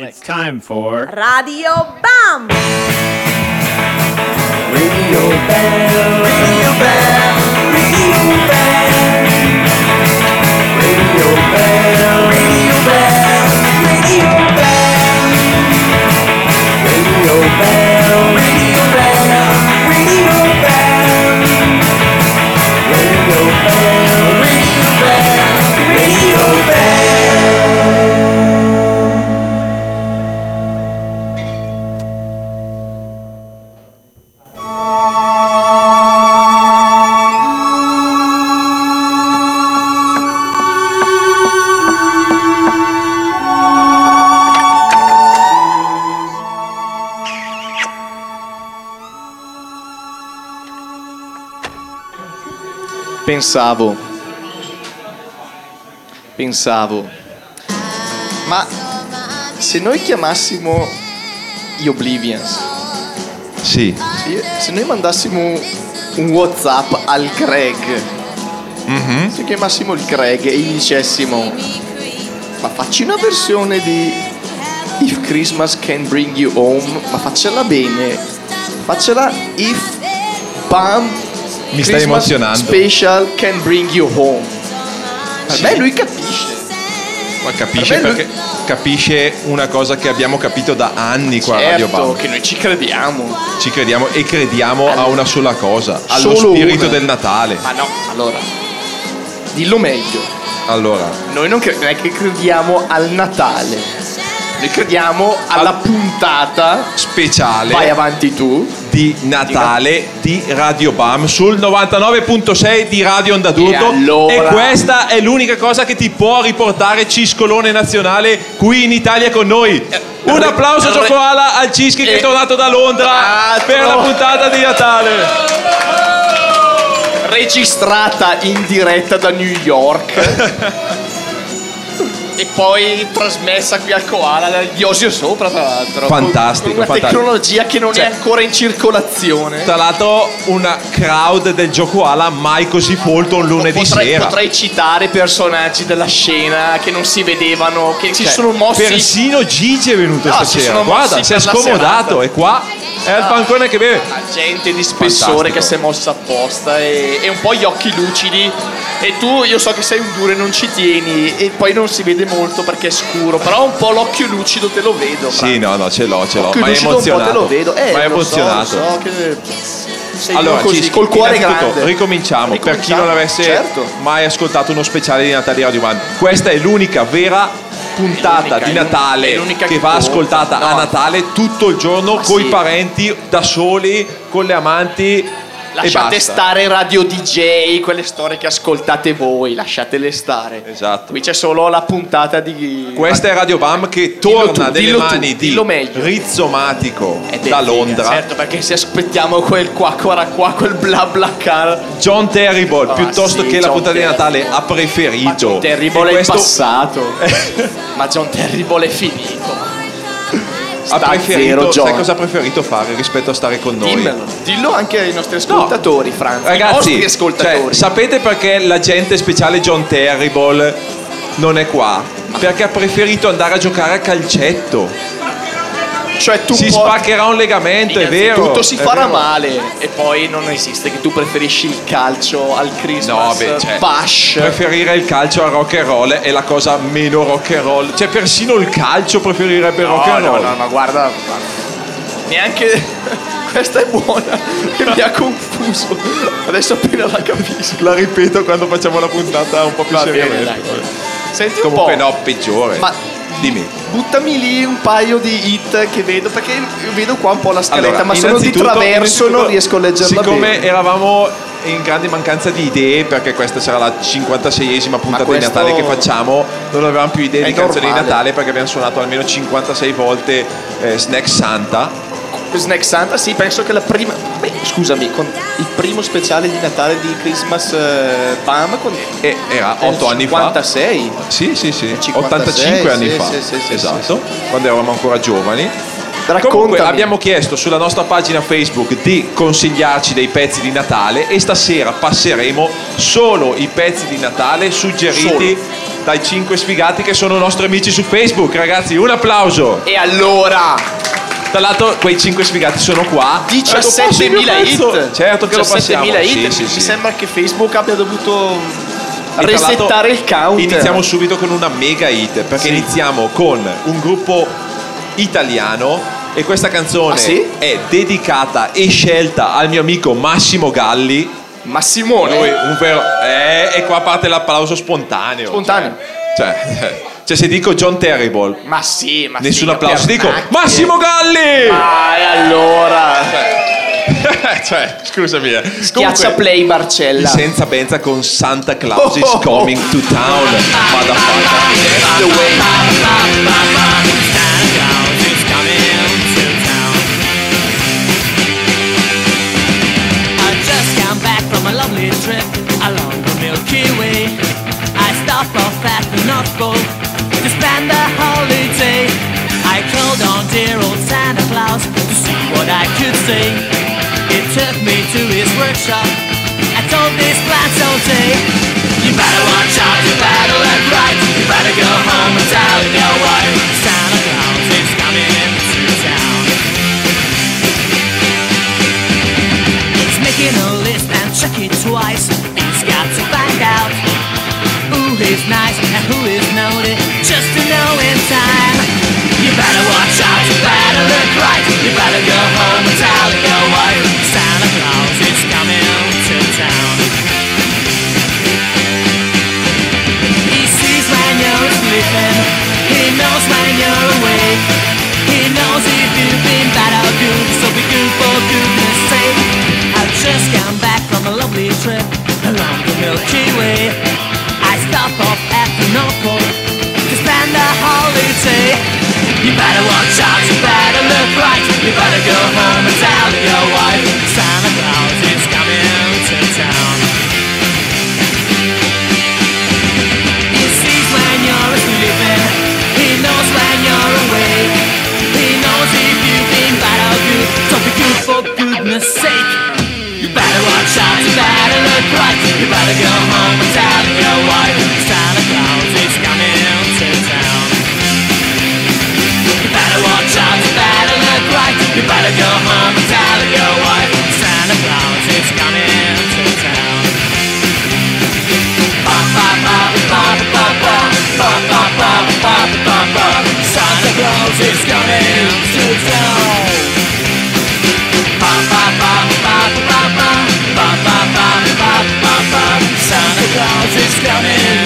It's time for Radio Bam! Radio Bam, Pensavo, pensavo, ma se noi chiamassimo gli Oblivions, Sì, se noi mandassimo un Whatsapp al Greg, se chiamassimo il Greg e gli dicessimo, ma facci una versione di If Christmas Can Bring You Home, ma faccela bene, faccela If Pam Mi stai Christmas emozionando. Special Can Bring You Home. Per me lui capisce. ma capisce Per me lui- perché capisce una cosa che abbiamo capito da anni qua a Radio Certo, Bam. che noi ci crediamo. Ci crediamo e crediamo a una sola cosa, allo spirito una. del Natale. Ma no, allora, dillo meglio. Allora, Noi non, cre- non è che crediamo al Natale. Noi crediamo alla puntata. speciale Vai avanti tu. Di Natale di Radio Bam sul 99.6 di Radio Onda d'Urto E allora? e questa è l'unica cosa che ti può riportare Ciscolone Nazionale qui in Italia con noi. Un re- applauso re- Giocoala al Cischi che è eh, tornato da Londra altro. per la puntata di Natale. Registrata in diretta da New York. e poi trasmessa qui al Koala da Diosio sopra, tra l'altro. Con- Fantastico, Con una fantastico. tecnologia che non Cioè- è ancora in circolazione. Tra l'altro una crowd del Giocoala mai così folto un lunedì potrei, sera. potrei citare personaggi della scena che non si vedevano, che si Cioè, sono mossi. Persino Gigi è venuto No, si stasera. sono Guarda, si è scomodato, è qua. È al pancone che beve. La gente di spessore Fantastico. che si è mossa apposta e, e un po' gli occhi lucidi. E tu, io so che sei un duro e non ci tieni, e poi non si vede molto perché è scuro, però un po' l'occhio lucido te lo vedo. Fra. Sì, no, no, ce l'ho, ce l'ho. Ma è po' te emozionato. lo vedo. Eh, Ma è so, emozionato. lo so che sei Allora, così, Cischi, col cuore grande. ricominciamo. Per chi non avesse certo. mai ascoltato uno speciale di Natale di Radio Band, questa è l'unica vera puntata l'unica, di Natale che che va ascoltata a No. Natale tutto il giorno Ma con i sì. parenti, da soli, con le amanti Lasciate basta. stare Radio DJ, quelle storie che ascoltate voi, lasciatele stare. Esatto. Qui c'è solo la puntata di. Questa è Radio Bam che Dillo torna tu, nelle dillo tu, mani dillo di meglio. Rizzomatico da figa, Londra. Certo, perché se aspettiamo quel qua, qua, qua, quel bla bla car. John Terrible, Ah, piuttosto sì, che la John puntata di Natale, ha preferito. Ma John Terrible è questo passato. Ma John Terrible è finito. Ha Sta preferito, zero, sai cosa ha preferito fare rispetto a stare con noi? Dimmelo. Dillo anche ai nostri ascoltatori, Franz. I Ragazzi, nostri ascoltatori. cioè, sapete perché l'agente speciale John Terrible non è qua? Perché ha preferito andare a giocare a calcetto. Cioè, tu si puoi- spaccherà un legamento, è vero. Tutto si farà vero. male e poi non esiste che tu preferisci il calcio al No, Christmas beh, cioè, bash. preferire il calcio al rock and roll è la cosa meno rock and roll. Cioè, persino il calcio preferirebbe No, rock and no, roll. no, no, guarda, guarda. Neanche questa è buona che mi ha confuso. Adesso appena la capisco. La ripeto quando facciamo la puntata un po' più Va bene, seriamente. dai. Senti Comunque un po'. no, peggiore. Ma Dimmi. buttami lì un paio di hit che vedo perché io vedo qua un po' la scaletta, Allora, ma sono di traverso non riesco a leggerla Siccome bene. eravamo in grande mancanza di idee, perché questa sarà la 56esima puntata questo- di Natale che facciamo, non avevamo più idee di canzoni di normale. Natale perché abbiamo suonato almeno 56 volte eh, Snack Santa. Snack Santa, sì, penso che la prima. Beh, scusami, con il primo speciale di Natale di Christmas eh, Bam con E era del 8 anni 56. fa. Sì, sì, sì. 56, 85 anni sì, fa. sì, sì, sì, esatto. Quando eravamo ancora giovani. Raccontami. Comunque abbiamo chiesto sulla nostra pagina Facebook di consigliarci dei pezzi di Natale e stasera passeremo solo i pezzi di Natale suggeriti dai 5 sfigati che sono nostri amici su Facebook. Ragazzi, un applauso. E allora, Tra l'altro quei 5 sfigati sono qua. Eh, lo passi il mio 17.000 pezzo? hit. Certo che lo passiamo. 17.000 hit. Sì, sì, Mi sì. sembra che Facebook abbia dovuto resettare il count. Iniziamo subito con una mega hit perché Sì. iniziamo con un gruppo italiano e questa canzone Ah, sì? è dedicata e scelta al mio amico Massimo Galli. Ma Simone, Lui, un vero, eh, e qua parte l'applauso spontaneo. Spontaneo. Cioè, cioè, cioè, se dico John Terrible, ma sì, ma nessun sì, applauso. per Dico macchie. Massimo Galli! Ah, e allora. cioè, scusami. eh. Schiaccia Comunque, play Barcella. senza Benza con Santa Claus is Oh, oh, oh. coming to town. Motherfucker. The way. I just come back from a lovely trip along the Milky Way. I stopped off at the North Pole Say. He took me to his workshop. I told his plans all day. You better watch out, you better look right. You better go home and tell your wife. Santa Claus is coming to town. He's making a list and check it twice. He's got to find out who is nice and who is naughty, just to know in time. You better watch out, you better look right. Better go home and tell your wife Santa Claus is coming to town. He sees when you're sleeping. He knows when you're awake. He knows if you've been bad or good. So be good for goodness sake. I've just come back from a lovely trip along the Milky Way. I stop off at the North Pole to spend a holiday. You better watch out, you better look right. You better go home and tell your wife Santa Claus is coming to town. He sees when you're sleeping. He knows when you're awake. He knows if you've been bad or good. So be good for goodness sake. You better watch out. You better look right. You better go home and tell your wife You better go home and tell your wife Santa Claus is coming to town. Santa Claus is coming to town. Santa Claus is coming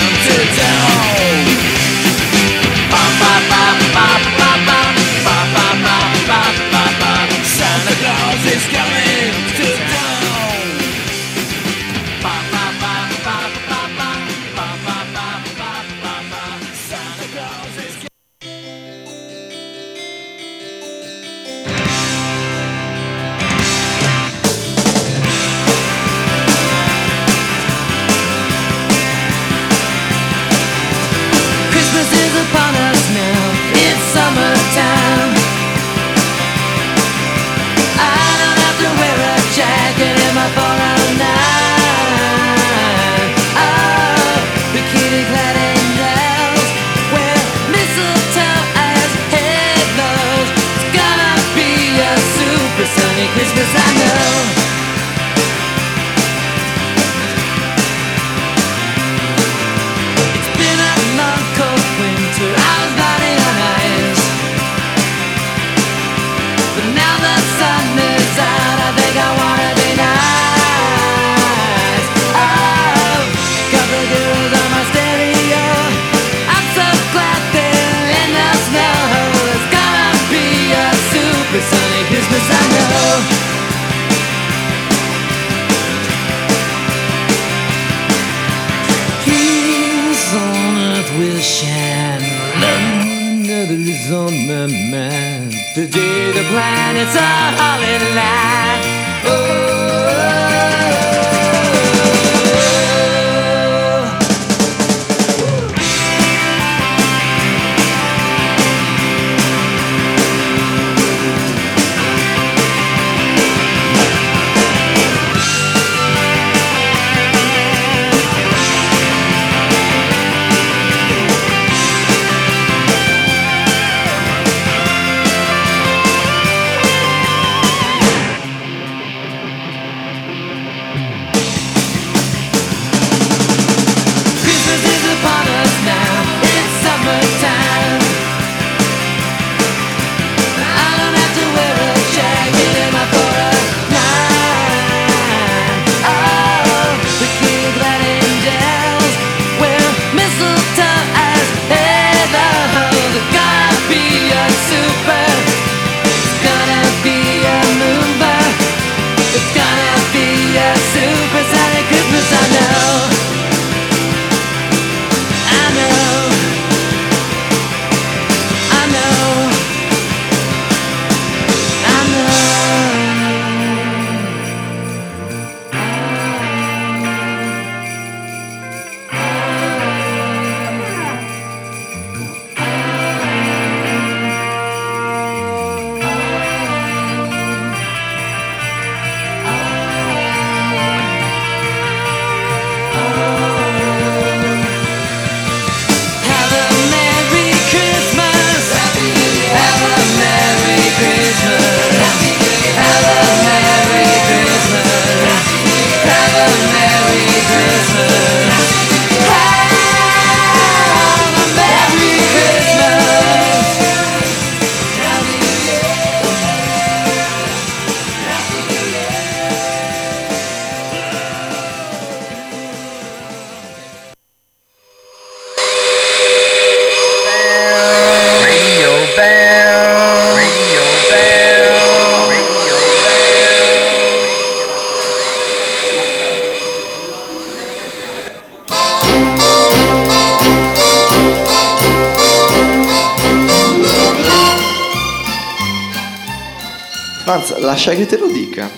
Franz, lascia che te lo dica.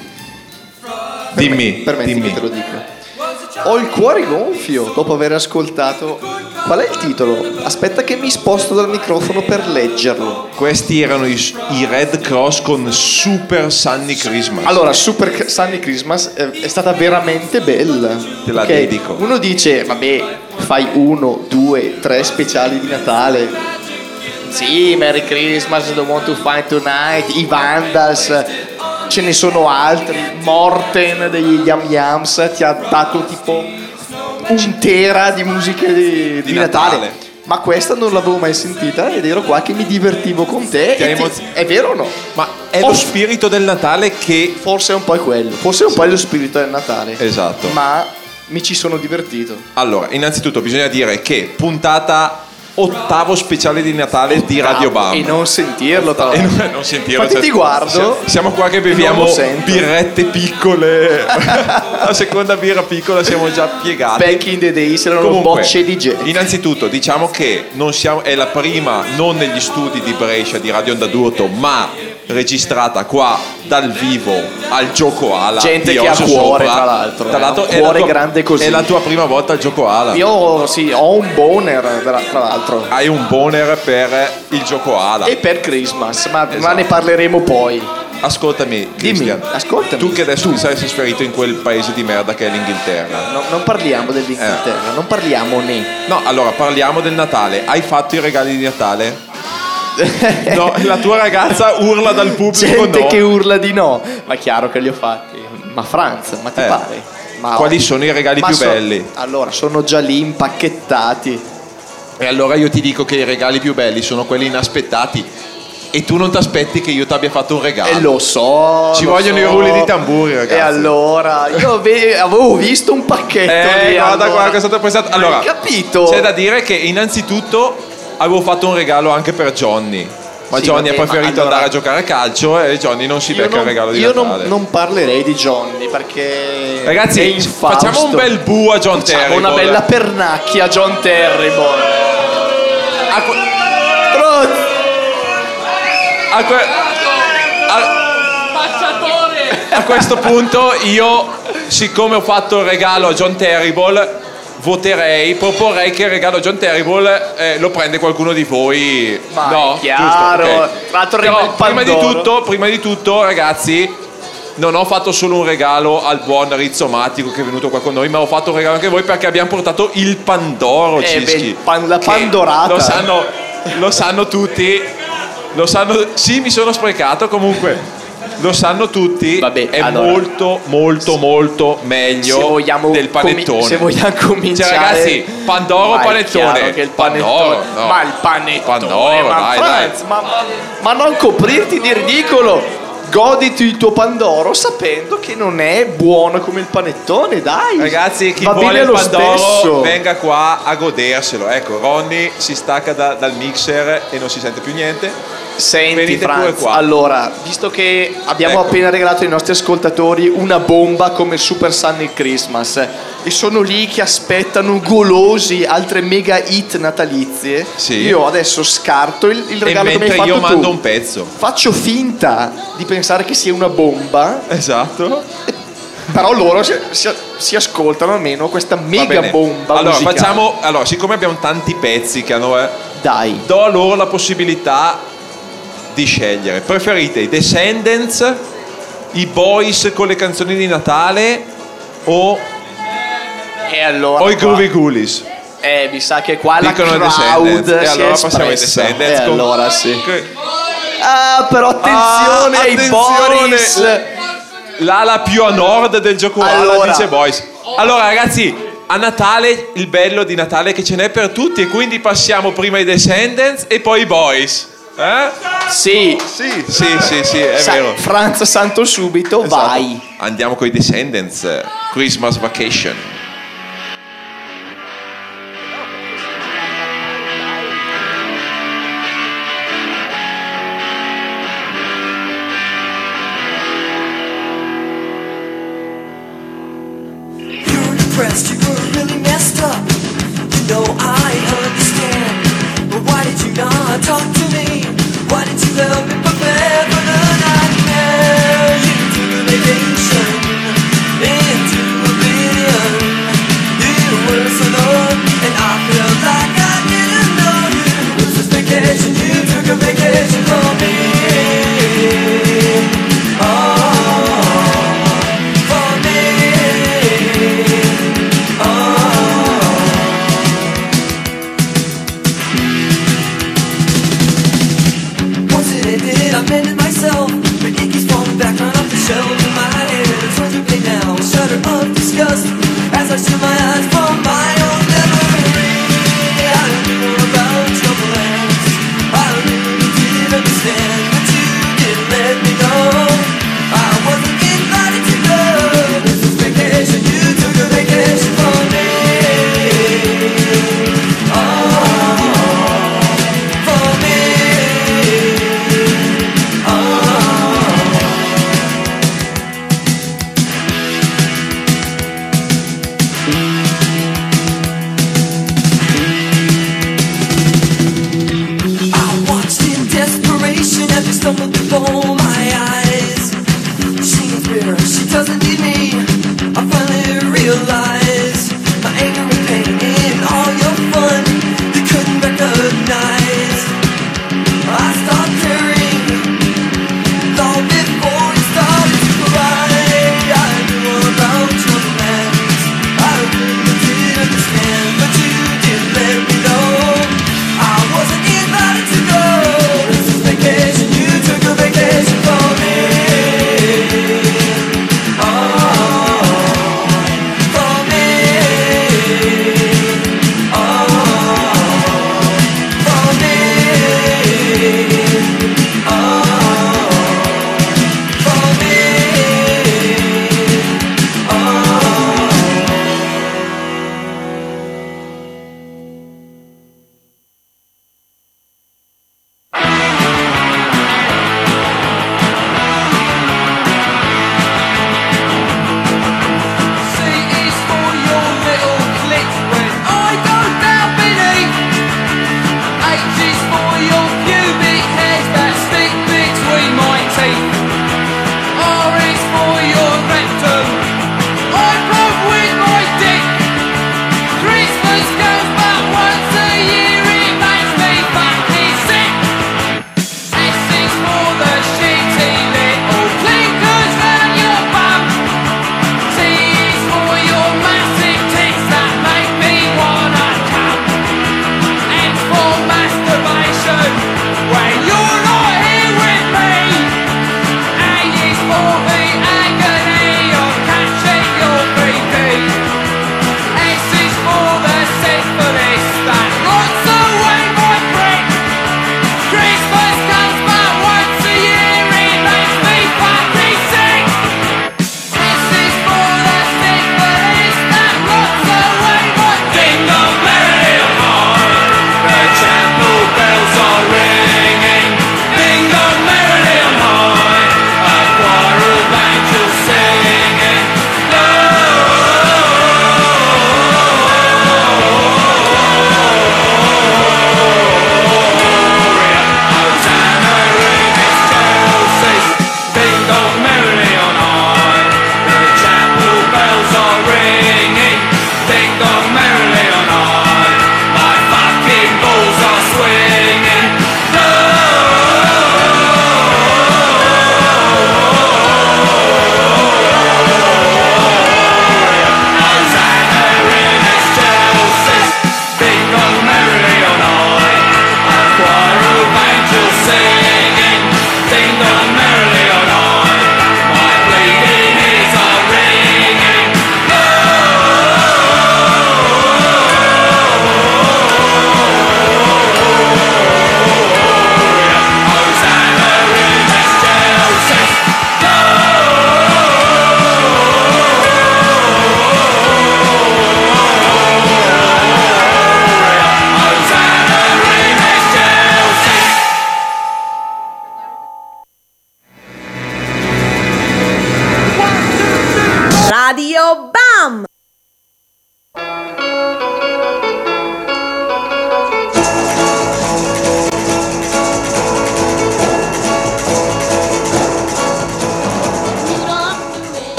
Dimmi, Permetti dimmi. che te lo dica. Ho il cuore gonfio dopo aver ascoltato. Qual è il titolo? Aspetta che mi sposto dal microfono per leggerlo. Questi erano i, i Red Cross con Super Sunny Christmas. Allora, Super Sunny Christmas eh, è stata veramente bella. Te la Ok, dedico. Uno dice, vabbè, fai uno, due, tre speciali di Natale. Sì, Merry Christmas, The Want to Find Tonight, i Vandals, ce ne sono altri. Morten degli Yam Yams ti ha dato tipo un tera di musiche di, di Natale. Natale. Ma questa non l'avevo mai sentita ed ero qua che mi divertivo con te. Ti ti- È vero o no? Ma è Oh. lo spirito del Natale che... Forse è un po' è quello, forse è un po' è lo spirito del Natale. Esatto. Ma mi ci sono divertito. Allora, innanzitutto bisogna dire che puntata ottavo speciale di Natale di Radio Bam. E non sentirlo, tra E l'altro. non, non sentirlo. Infatti cioè, ti guardo Siamo, qua che e beviamo birrette piccole. La seconda birra piccola siamo già piegati. Back in the days erano Comunque, bocce di gente. Innanzitutto diciamo che non siamo, è la prima non negli studi di Brescia di Radio Onda d'Urto, ma registrata qua dal vivo al gioco ala. Gente che ha cuore, Sopra. tra l'altro, Tra eh, l'altro è cuore tua- grande così. È la tua prima volta al gioco ala. Io sì, ho un boner, tra l'altro. Hai un boner per il gioco ala. E per Christmas, ma, ma Esatto. ne parleremo poi. Ascoltami, Cristian. ascoltami. Tu che adesso ti sei trasferito in quel paese di merda che è l'Inghilterra. No, non parliamo dell'Inghilterra, Eh. non parliamone. No, allora parliamo del Natale. Hai fatto i regali di Natale? No, la tua ragazza urla dal pubblico Gente no. che urla di no. Ma è chiaro che li ho fatti. Ma Franz, ma ti Eh. pare? Ma Quali sono i regali Ma più so- belli? Allora, sono già lì impacchettati. E allora io ti dico che i regali più belli sono quelli inaspettati. E tu non ti aspetti che io ti abbia fatto un regalo. E lo so. Ci lo vogliono so. i rulli di tamburi, ragazzi. E allora, io ave- avevo visto un pacchetto. Eh, lì, guarda, allora. guarda che è stato pensato. Ma Allora, hai capito? C'è da dire che innanzitutto avevo fatto un regalo anche per Johnny. Ma Sì, Johnny vabbè, ha preferito allora- andare a giocare a calcio e Johnny non si Io becca non, il regalo di io non- Natale. non parlerei di Johnny perché. Ragazzi, facciamo un bel bu a John Facciamo Terry. una bella pernacchia a John Terrible. A, que- a que- a- a questo punto io, siccome ho fatto il regalo a John Terrible, voterei, proporrei che il regalo John Terrible eh, lo prende qualcuno di voi. Ma no, chiaro. giusto, ok. Tra l'altro Però, prima di, tutto, prima di tutto, ragazzi, non ho fatto solo un regalo al buon Rizzomatico che è venuto qua con noi, ma ho fatto un regalo anche a voi perché abbiamo portato il Pandoro Eh, beh, pan- la Pandorata. Lo sanno, lo sanno tutti. Lo sanno. Sì, mi sono sprecato comunque. Lo sanno tutti. Vabbè, è allora. molto, molto, molto meglio del panettone. se vogliamo cominciare Cioè, ragazzi, Pandoro è panettone. che il panettone Pandoro, no. ma il panettone Pandoro, ma dai, Franz, Ma, ma- ma non coprirti di ridicolo goditi il tuo Pandoro sapendo che non è buono come il panettone dai Ragazzi, chi Va vuole il Pandoro stesso. venga qua a goderselo. Ecco, Ronny si stacca da- dal mixer e non si sente più niente. Senti Venite Franz, allora, visto che abbiamo Ecco. appena regalato ai nostri ascoltatori una bomba come Super Sunny Christmas e sono lì che aspettano golosi altre mega hit natalizie, Sì. io adesso scarto il, il regalo che mi hai fatto io tu. mando un pezzo. Faccio finta di pensare che sia una bomba, Esatto. però loro si, si- si ascoltano almeno questa mega bomba Allora, musicale. facciamo. Allora, siccome abbiamo tanti pezzi che hanno. eh, Dai. do a loro la possibilità di scegliere. Preferite i Descendants, i Boys con le canzoni di Natale o, E allora o i Groovy Ghoulies? Eh, mi sa che qua Dicono la crowd E si allora passiamo ai. Descendants. E con- allora sì. Ah, però attenzione Ah, ai attenzione. Boris. L'ala più a nord del gioco Allora. dice Boys. Allora, ragazzi, a Natale il bello di Natale che ce n'è per tutti e quindi passiamo prima i Descendants e poi i Boys. Eh? Sì, Sì, sì, sì, sì, è Sa- vero. Franz Santo subito, Esatto. vai. Andiamo con i Descendants. Christmas Vacation.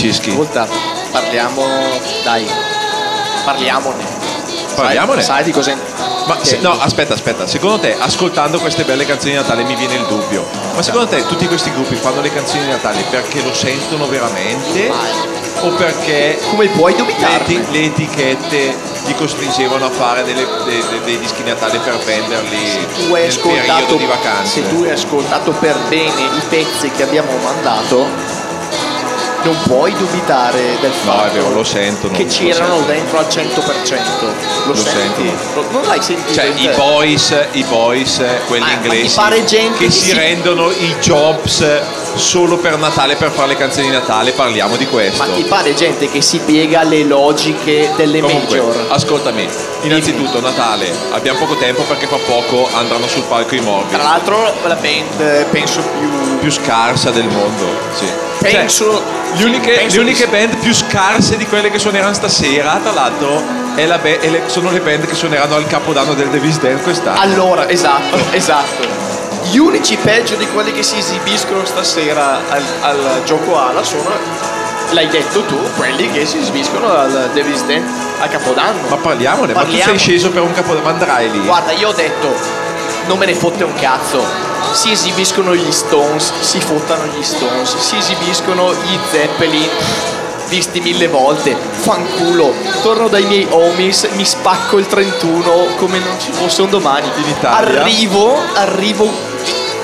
Francischi. Ascolta, parliamo, dai, parliamone. Parliamone? Sai, sai di cosa... Ma se, no, aspetta, aspetta, secondo te, ascoltando queste belle canzoni di Natale mi viene il dubbio. Ma secondo te tutti questi gruppi fanno le canzoni di Natale perché lo sentono veramente? o perché come puoi dubitare le, etichette li costringevano a fare delle, dei, dei, dei dischi di Natale per venderli se tu nel ascoltato, di vacanze se tu hai ascoltato per bene i pezzi che abbiamo mandato non puoi dubitare del No, fatto è vero, sento. che c'erano sento. dentro al 100%. Lo, Lo senti? sento. Non l'hai sentito? Cioè, i te? boys, i boys, quelli Ah, inglesi, che che si si- rendono i jobs solo per Natale per fare le canzoni di Natale, parliamo di questo. Ma ti pare gente che si piega alle logiche delle Comunque, major? ascoltami, innanzitutto Natale, abbiamo poco tempo perché fra poco andranno sul palco i morbi. Tra l'altro la band eh, penso più... più scarsa del mondo, sì. Penso... Cioè, le uniche, penso le uniche che- band più scarse di quelle che suoneranno stasera, tra l'altro, be- le- sono le band che suoneranno al capodanno del Davis Dan quest'anno. Allora, esatto, esatto. Gli unici peggio di quelli che si esibiscono stasera al, al gioco ala sono, l'hai detto tu, quelli che si esibiscono al Davis Den a Capodanno. ma parliamone, ma tu Parliamo. sei sceso per un capodanno, ma andrai lì. Guarda, io ho detto, non me ne fotte un cazzo. Si esibiscono gli Stones, si fottano gli Stones, si esibiscono gli Zeppelin, visti mille volte, fanculo. Torno dai miei homies, mi spacco il 31 come non ci fosse un domani. In Italia. Arrivo, arrivo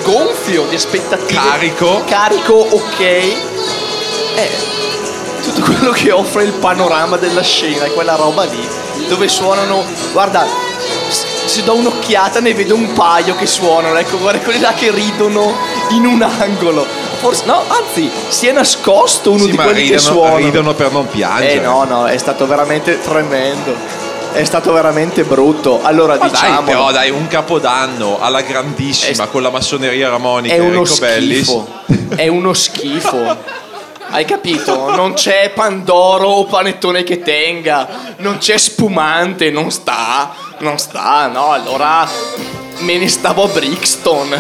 gonfio di aspettative. Carico. Carico, ok. Eh, tutto quello che offre il panorama della scena, quella roba lì, dove suonano, guarda, se do un'occhiata ne vedo un paio che suonano, ecco, guarda quelli là che ridono in un angolo. Forse, no, anzi, si è nascosto uno Sì, di quelli che ridono, suonano. ridono per non piangere. Eh no, no, è stato veramente tremendo. È stato veramente brutto. Allora Ma dai, diciamo però dai, un capodanno alla grandissima È- con la massoneria armonica è uno schifo. È uno schifo. Hai capito? Non c'è Pandoro o panettone che tenga, non c'è spumante, non sta, non sta, no, allora me ne stavo a Brixton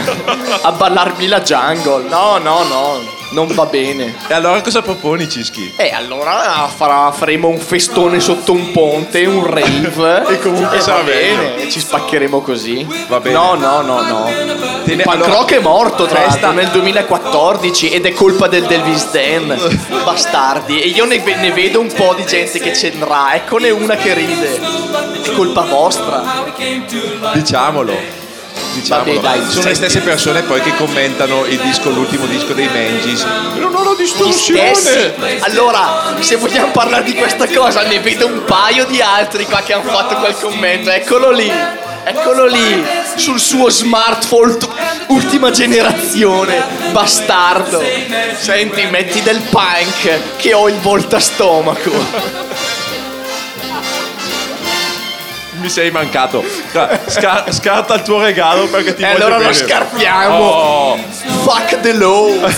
a ballarmi la jungle. No, no, no, non va bene. E allora cosa proponi, Cischi? E allora farà- faremo un festone sotto un ponte, un rave. E comunque va sarà bene. meglio. E ci spaccheremo così. Va bene. No, no, no, no. Te ne- Punk allora- rock è morto tra l'altro nel 2014 ed è colpa del Delvis Dan. Bastardi. E io ne, ne vedo un po' di gente che c'entra. Eccone una che ride. È colpa vostra. Diciamolo. Diciamolo. Vabbè, dai, Sono le stesse persone poi che commentano il disco, l'ultimo disco dei Mangis. Non ho la distorsione. Allora, se vogliamo parlare di questa cosa, ne vedo un paio di altri qua che hanno fatto quel commento. Eccolo lì. Eccolo lì, sul suo smartphone t- ultima generazione, bastardo. Senti, metti del punk che ho il voltastomaco. Mi sei mancato. Sca- scarta il tuo regalo perché ti E voglio allora lo bene. scarpiamo. Oh. Fuck the law.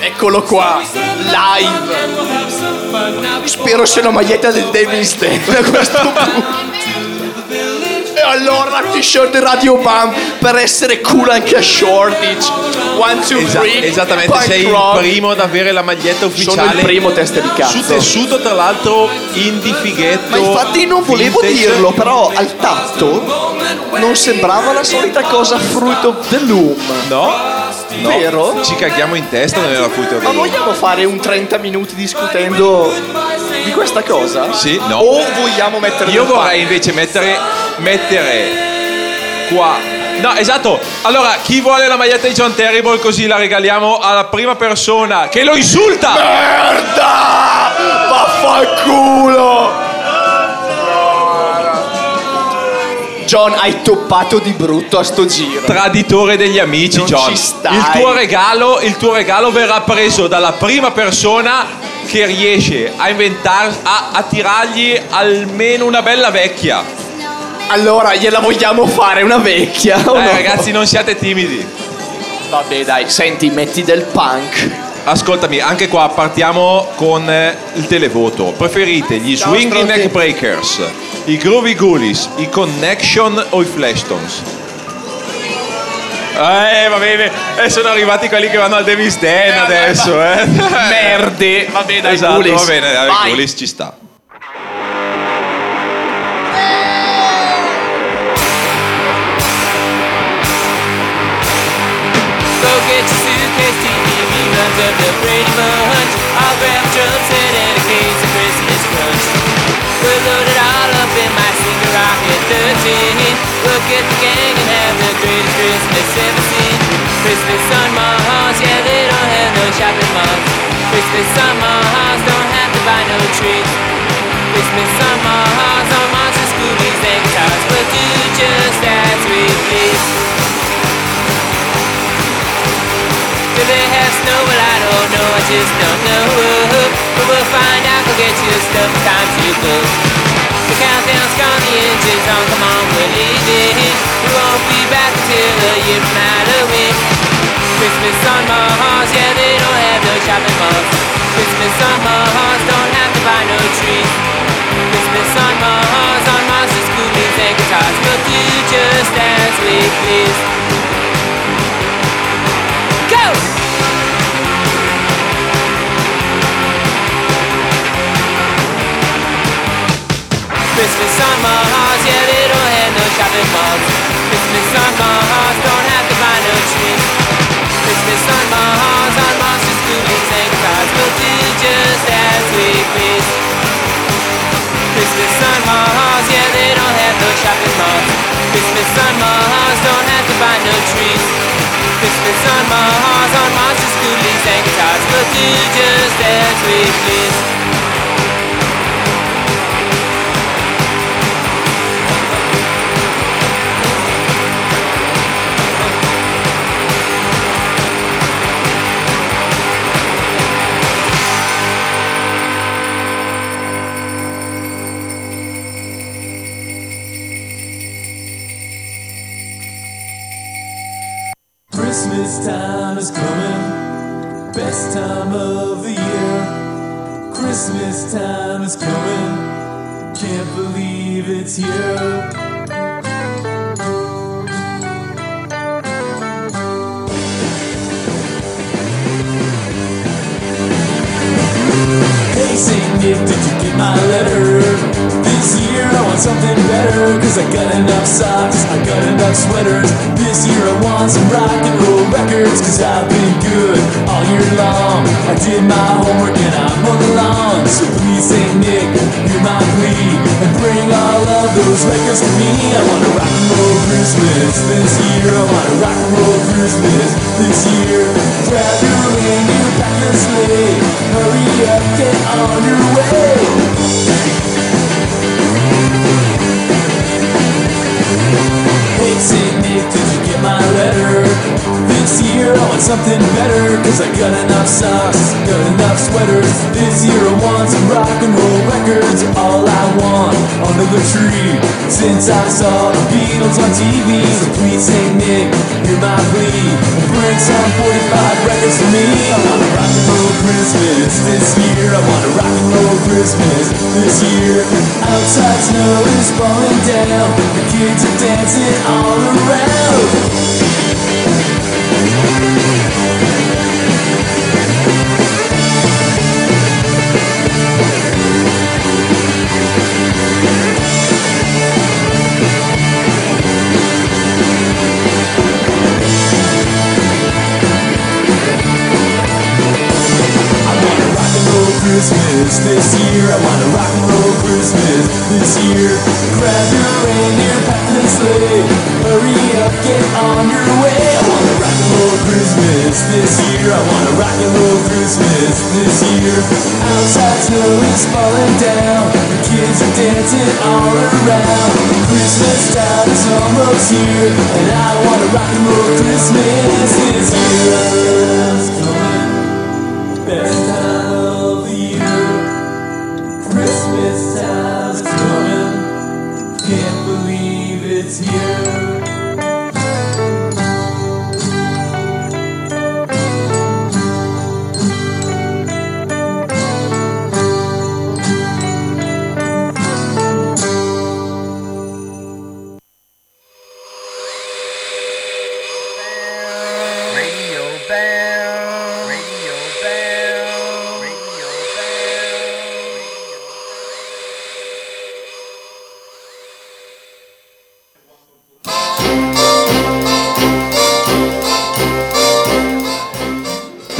Eccolo qua, live. Spero sia una maglietta del Davis Dan a questo punto. Allora t-shirt di Radio Bam per essere cool anche a Shortage. One, two, Esa- three. esattamente, punk sei rock. il primo ad avere la maglietta ufficiale. Sono il primo testa di Su cazzo. tessuto, tra l'altro, indie fighetto. Ma infatti non volevo vintage. dirlo, però al tatto non sembrava la solita cosa fruit of the loom. No? No. Vero? Ci caghiamo in testa nella the Ma vogliamo fare un 30 minuti discutendo di questa cosa? Sì, no. O vogliamo mettere Io vorrei pane? invece mettere, mettere qua. No, esatto. Allora, chi vuole la maglietta di John Terrible così la regaliamo alla prima persona che lo insulta? Merda! Vaffanculo! John, hai toppato di brutto a sto giro. Traditore degli amici, Non John. ci stai. Il tuo regalo, il tuo regalo verrà preso dalla prima persona che riesce a inventare a, a tirargli almeno una bella vecchia. Allora, gliela vogliamo fare una vecchia? o Eh, no? ragazzi, non siate timidi. Vabbè, dai, senti, metti del punk. Ascoltami, anche qua partiamo con eh, il televoto. Preferite gli Ciao, Swinging stronzi. Neck Breakers, i Groovy Ghoulies, i Connection o i Flashstones? Eh, va bene, e sono arrivati quelli che vanno al Davis Dan adesso, eh. Merde. Vabbè, dai, esatto, Ghoulies. va bene, dai, Vai. Ghoulies ci sta. Head and a case of Christmas crunch. We'll load it all up in my single rocket 13. We'll get the gang and have the greatest Christmas ever seen. Christmas on Mars, yeah, they don't have no shopping malls. Christmas on Mars, don't have to buy no trees. Christmas on Mars, on Mars, the schoolies and guitars. We'll do just as we please. Do they have snow? Well, just don't know. But we'll find out, go get you stuff, time to go. The countdown's gone, the engine's on, come on, we're leaving. We won't be back until a year from Halloween. Christmas on Mars, yeah, they don't have no shopping malls. Christmas on Mars, don't have to buy no trees. Christmas on Mars, on Mars, the schoolies and guitars. We'll do just as we please. Go! Christmas on Mars, yeah, they don't have no shopping malls. Christmas on my Mars, don't have to buy no trees. Christmas on my Mars, on Mars, the and guitars. We'll do just as we please. Christmas on my Mars, yeah, they don't have no shopping malls. Christmas on my Mars, don't have to buy no trees. Christmas on my Mars, on Mars, the and guitars. We'll do just as we please. Christmas time is coming, best time of the year. Christmas time is coming, can't believe it's here. Hey, Nick, did you get my letter? This year I want something better, cause I got enough socks, I got enough sweaters. This year I want some rock and roll records, cause I've been good all year long. I did my homework and I mowed the lawn. So please, Saint Nick, hear my plea, and bring all of those records to me. I want a rock and roll Christmas this year. I want a rock and roll Christmas this year. Grab your reindeer, pack your sleigh. Hurry up, get on your way. Thank you. Hey, Saint Nick, did you get my letter? This year I want something better, cause I got enough socks, got enough sweaters. This year I want some rock and roll records, all I want under the tree. Since I saw the Beatles on TV, so please, Saint Nick, hear my plea. Bring some 45 records to me. I want a rock and roll Christmas this year. I want a rock and roll Christmas this year. Outside snow is falling down, the kids are dancing all Christmas this year. I want a rock and roll Christmas this year. Grab your Christmas this year. I want a rock and roll Christmas this year. Outside snow is falling down. The kids are dancing all around. Christmas time is almost here, and I want a rock and roll Christmas this year.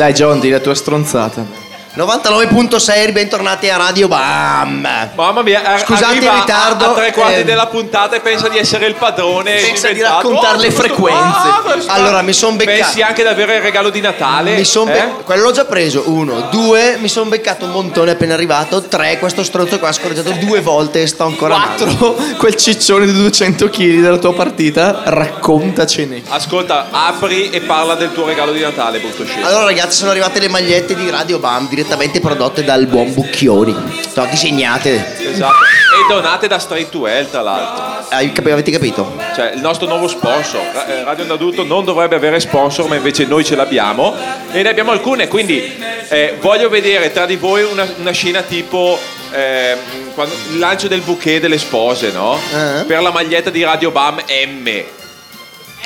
Dai John, di la tua stronzata. 99.6 bentornati a Radio Bam. Mamma mia, Scusate il ritardo, A, a tre quarti eh, della puntata e pensa di essere il padrone. Pensa di raccontare le questo- frequenze. ah, questo- Allora, mi son beccato- Pensi anche di avere il regalo di Natale? Mi son be- eh? quello l'ho già preso, uno, due, mi sono beccato un montone appena arrivato, tre, questo stronzo qua ha scorreggiato due volte e sto ancora. 4 quel ciccione di 200 kg della tua partita, raccontacene. Ascolta, apri e parla del tuo regalo di Natale, brutto scemo. Allora ragazzi sono arrivate le magliette di Radio Bam direttamente prodotte dal buon Bucchioni. Sono disegnate. Esatto. E donate da Straight to Hell, tra l'altro. Hai cap- avete capito? Cioè, il nostro nuovo sponsor. Ra- eh, Radio Onda Adulto non dovrebbe avere sponsor, ma invece noi ce l'abbiamo. E ne abbiamo alcune, quindi eh, voglio vedere tra di voi una, una scena tipo. ehm, quando- il lancio del bouquet delle spose, no? Eh. Per la maglietta di Radio Bam M.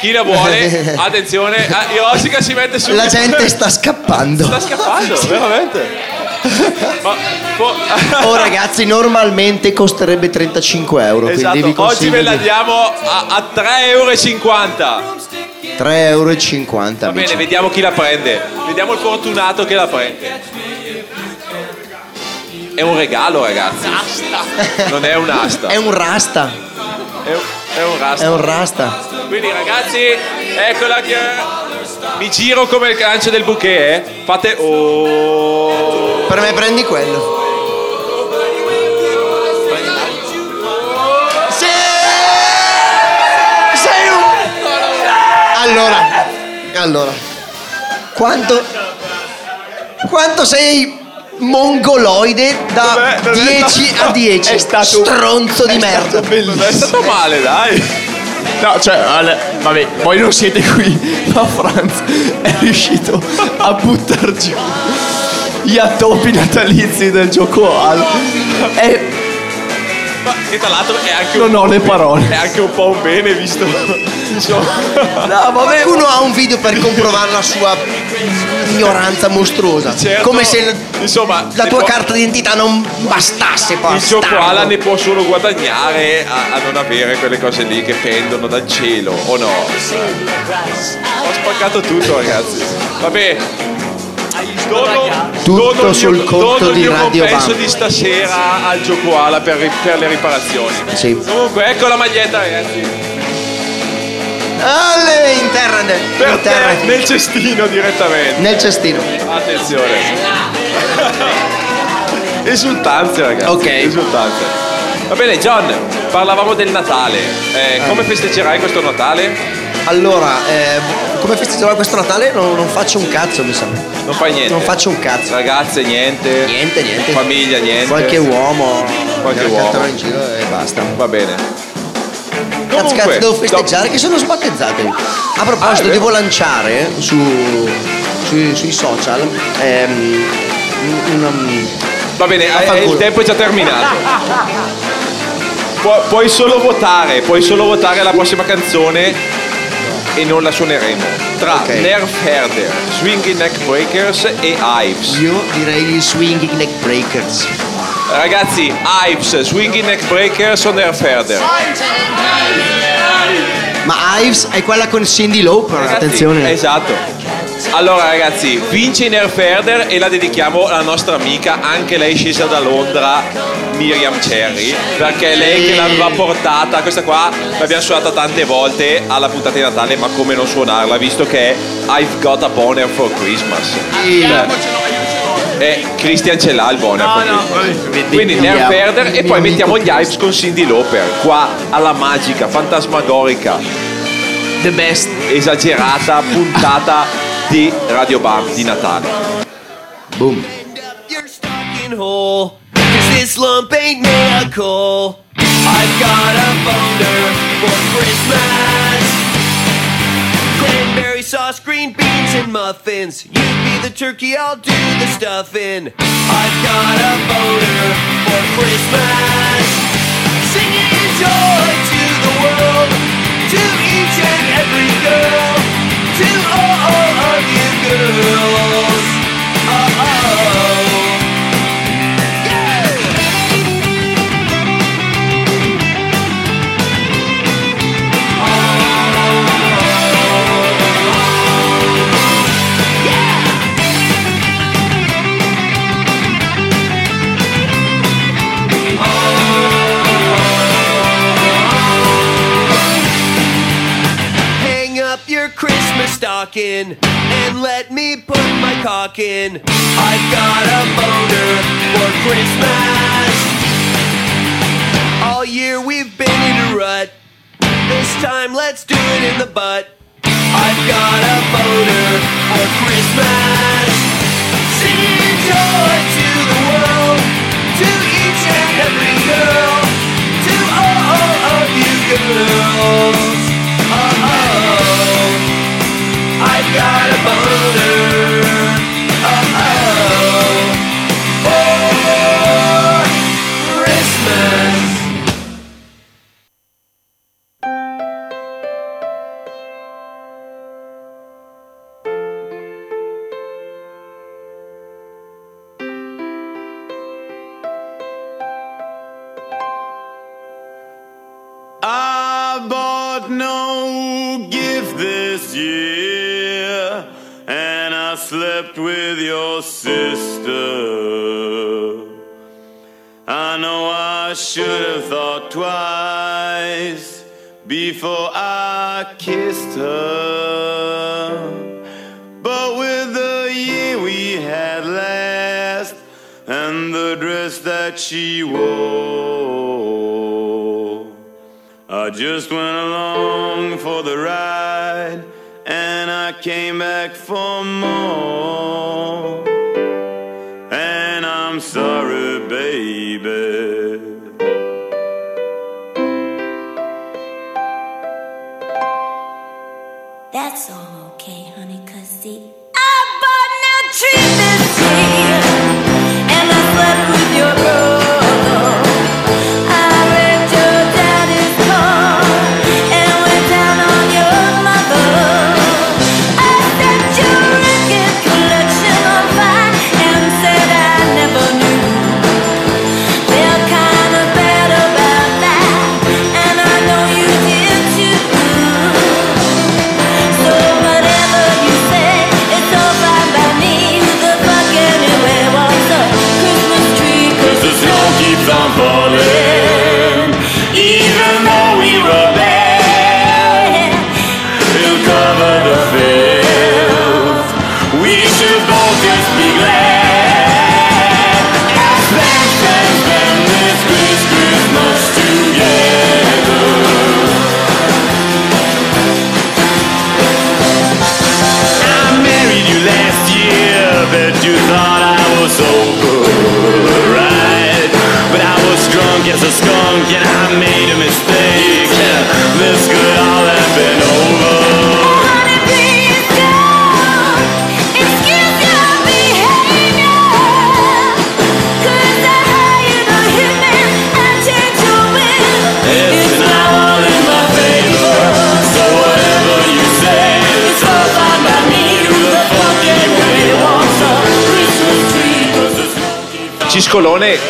Chi la vuole? Attenzione, ah, Iosica si mette su. La gente sta scappando. sta scappando, veramente. Ma, può- Oh ragazzi normalmente costerebbe 35 euro. esatto, oggi ve la diamo a, a 3,50 euro. 3,50 euro. Va amici. bene, vediamo chi la prende. Vediamo il fortunato che la prende. È un regalo, ragazzi. Non è un'asta. È un rasta. È un, è un È rasta. un rasta. Quindi, ragazzi, eccola che. Mi giro come il gancio del bouquet, eh. Fate. Oh. Per me prendi quello. Sì! Sei un... Allora, allora. Quanto... Quanto sei mongoloide da Vabbè, non è 10 stato- a 10? è stato- Stronzo di è merda. stato bellissimo. Non è stato male, dai. No, cioè, al- vabbè, voi non siete qui, ma Franz è riuscito a buttar giù gli attoppi natalizi del gioco al. E Ma che tra l'altro è anche non un, ho le parole. è anche un po' un bene visto. Insomma. No, vabbè, uno ha un video per comprovare la sua ignoranza mostruosa. Certo, Come se insomma, la tua può- carta d'identità non bastasse poi. Il gioco Ala ne può solo guadagnare a, a non avere quelle cose lì che pendono dal cielo, o no? Ho spaccato tutto, ragazzi. Vabbè. Dono, Tutto dono il sul mio- conto di Radio compenso Bam. di stasera al gioco Ala per, ri- per le riparazioni. Sì. Comunque, ecco la maglietta, ragazzi. Ale, in terra, ne- Per in terra te, nel cestino direttamente. nel cestino. Attenzione. Esultanze, ragazzi. Ok. Esultanze. Va bene, John, parlavamo del Natale. Eh, come festeggerai questo Natale? Allora, eh, come festeggerò questo Natale? Non, non faccio un cazzo, mi sa. Non fai niente. Non faccio un cazzo. Ragazze, niente. Niente, niente. Famiglia, niente. Qualche uomo. Qualche che uomo. in giro e basta. Va bene. Cazzo, Comunque, cazzo, devo festeggiare che sono sbattezzate. A proposito, Ah, vero. devo lanciare su, sui, sui social ehm, un- un- Va bene, eh, Vaffanculo. il tempo è già terminato. Pu- puoi solo votare, puoi solo votare la prossima canzone e non la suoneremo. Tra Ok. Nerf Herder, Swinging Neck Breakers e Ives. Io direi gli swinging neck breakers. Ragazzi, Ives, Swinging Neck Breakers o Nerf Herder? Ma Ives è quella con Cindy Lauper, Ragazzi, attenzione. Esatto. Allora ragazzi, vince in Nerf Herder e la dedichiamo alla nostra amica, anche lei scesa da Londra, Miriam Cherry, perché è lei che l'aveva portata, questa qua l'abbiamo suonata tante volte alla puntata di Natale, ma come non suonarla, visto che è I've got a boner for Christmas. E Christian ce l'ha il boner for Christmas. Quindi Nerf Vediamo. Herder e poi mettiamo gli Ives con Cindy Lauper, qua alla magica, fantasmagorica The best. esagerata puntata di Radio Bam di Natale. Boom. Cranberry sauce, green beans, and muffins. You be the turkey, I'll do the stuffing. I've got a boner for Christmas. Singing joy to the world, to each and every girl, to all of you girls. Stocking and let me put my cock in. I've got a boner for Christmas. All year we've been in a rut. This time let's do it in the butt. I've got a boner for Christmas. Singing joy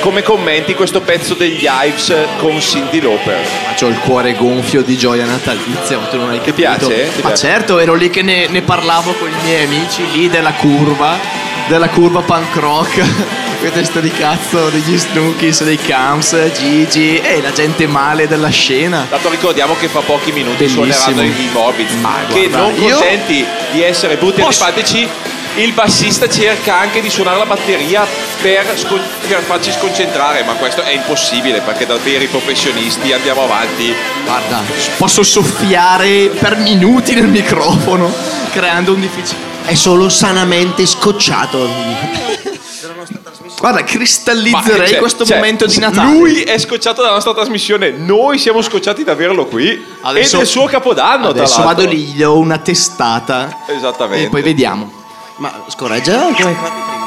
come commenti questo pezzo degli Ives con Cindy Lauper? Ma c'ho il cuore gonfio di gioia natalizia, ma tu non hai capito. piace? Ti Ma piace? certo, ero lì che ne, ne parlavo con i miei amici lì della curva, della curva punk rock. Quelle teste di cazzo degli Snookies, dei Camps, Gigi e la gente male della scena. Tanto ricordiamo che fra pochi minuti Bellissimo. suoneranno i Morbid. che guarda, non io- contenti di essere brutti e antipatici, il bassista cerca anche di suonare la batteria per, scon- per farci sconcentrare, ma questo è impossibile perché da veri professionisti andiamo avanti. Guarda, posso soffiare per minuti nel microfono, creando un difficile. È solo sanamente scocciato. Guarda, cristallizzerei cioè, questo cioè, momento di Natale. Lui è scocciato dalla nostra trasmissione, noi siamo scocciati di averlo qui. Adesso- ed è il suo capodanno, tra Adesso vado lì, gli do una testata Esattamente. e poi vediamo. Ma scorreggia come hai fatto prima?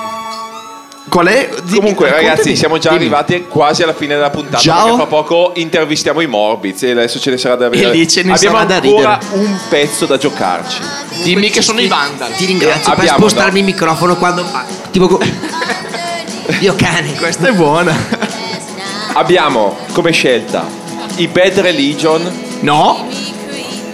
Qual è? Dimmi, Comunque, ragazzi, siamo già Dimmi. arrivati quasi alla fine della puntata. Ciao. Perché fra poco intervistiamo i Morbids e adesso ce ne sarà da vedere. lì ce ne Abbiamo sarà da ancora ridere. un pezzo da giocarci. Dimmi che sono i Vandal. Ti ringrazio per Abbiamo, spostarmi il microfono quando. ah, tipo. Dio cane. Questa è buona. Abbiamo come scelta i Bad Religion, No,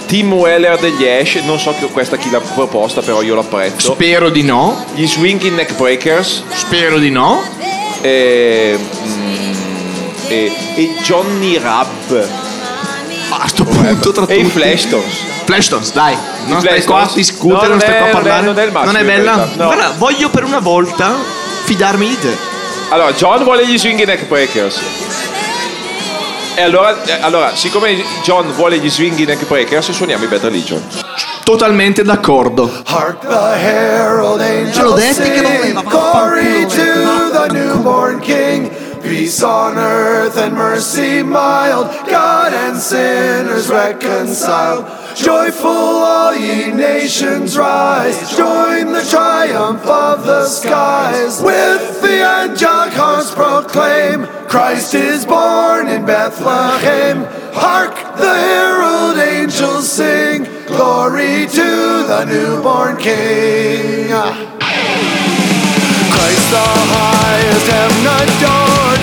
Tim Weller degli Ash, non so che- questa chi l'ha proposta, però io l'apprezzo. spero di no. Gli Swinging Neck Breakers Spero di no. e, mm, e, e Johnny Rabb. A sto punto tra E i tutti. Flashstones. Flashstones, dai. Non stai qua a discutere, No, non stai non qua a è- parlare. non è il massimo, Non è bella? no. Guarda, voglio per una volta fidarmi di te. Allora, John vuole gli swing neck breakers. E allora, eh, allora, siccome John vuole gli swing neck breakers, suoniamo i Bad Religion. Totalmente d'accordo. Hark the herald Ce l'ho angels detti che voleva, glory to the newborn King. Peace on earth and mercy mild, God and sinners reconciled. Joyful all ye nations rise, join the triumph of the skies. With Christ is born in Bethlehem. Hark the herald angels sing, glory to the newborn King. Christ the highest heaven adored,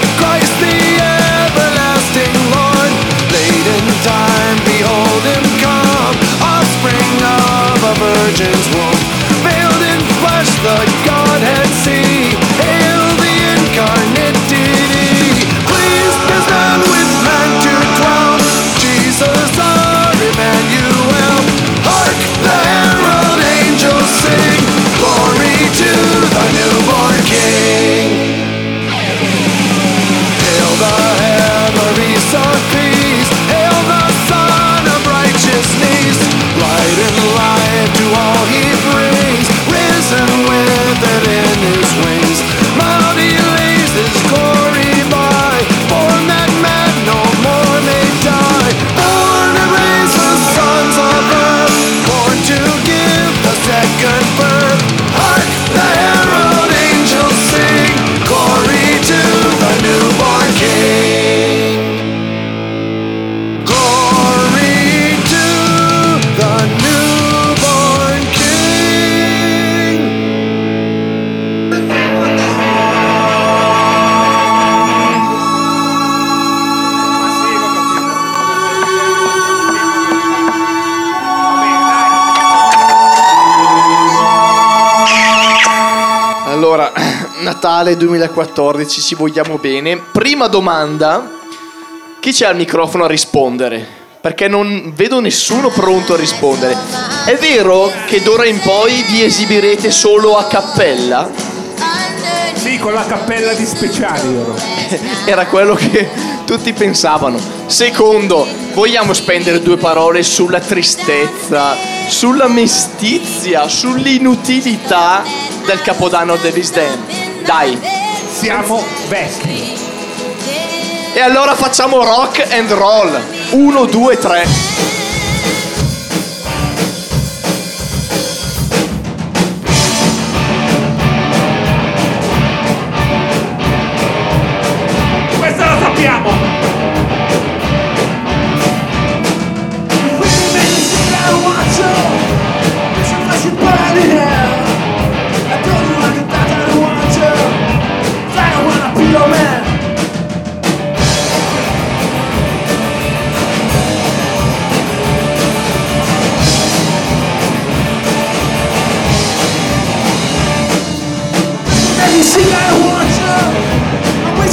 Natale 2014, ci vogliamo bene. Prima domanda, chi c'è al microfono a rispondere? Perché non vedo nessuno pronto a rispondere. È vero che d'ora in poi vi esibirete solo a cappella? Sì, con la cappella di speciali. Era quello che tutti pensavano. Secondo, vogliamo spendere due parole sulla tristezza, sulla mestizia, sull'inutilità del capodanno dell'Isden? Dai. Siamo vecchi. E allora facciamo rock and roll. 1, 2, 3.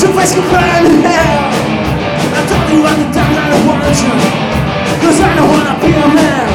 Questa la sappiamo. Cause I don't wanna be a man.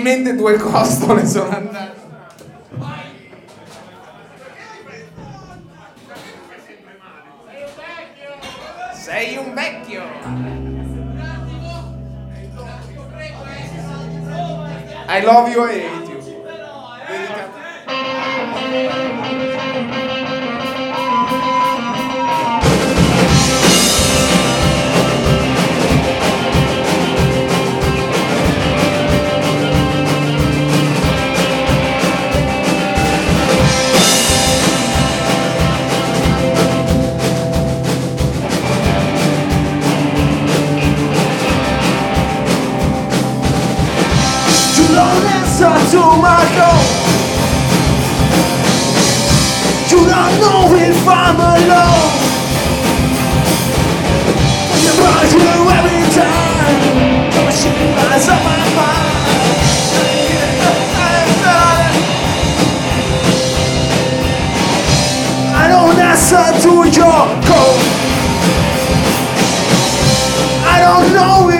probabilmente due costole sono andate. Sei un vecchio! I love you age. answer to my door. Do not know if I'm alone. You brought you every time. I'm a lies on my mind. I don't answer to your call. I don't know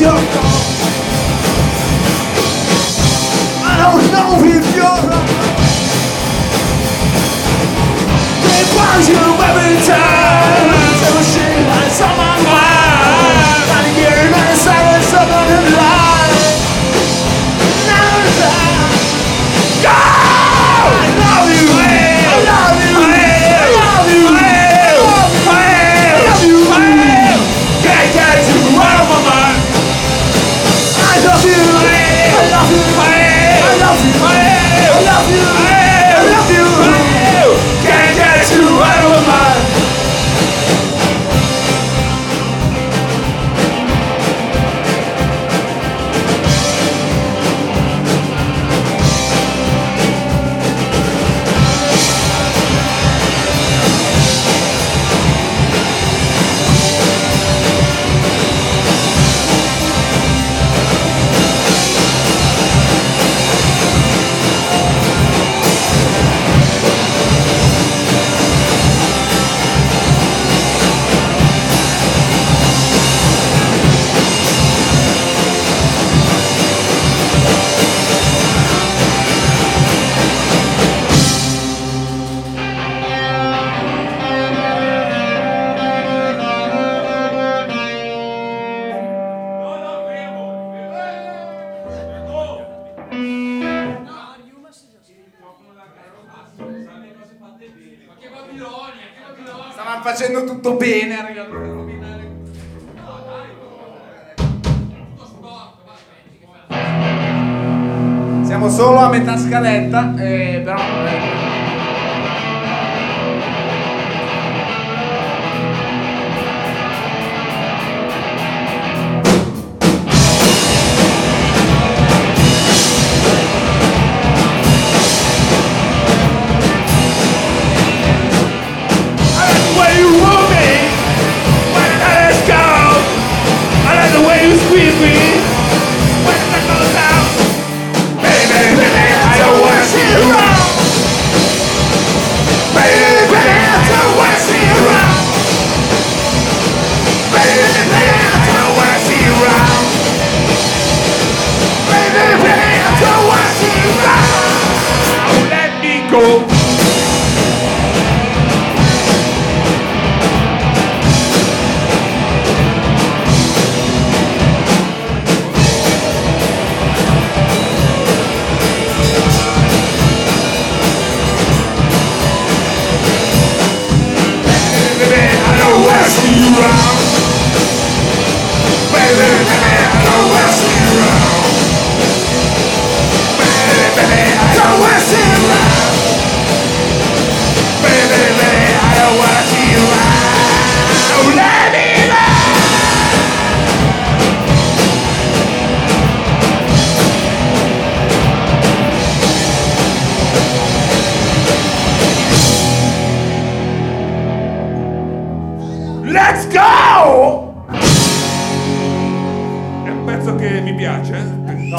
you. I don't know if you're around. They you every time. Every shame like. bene a Siamo solo a metà scaletta, eh, però. Eh. Let's go! È un pezzo che mi piace? No.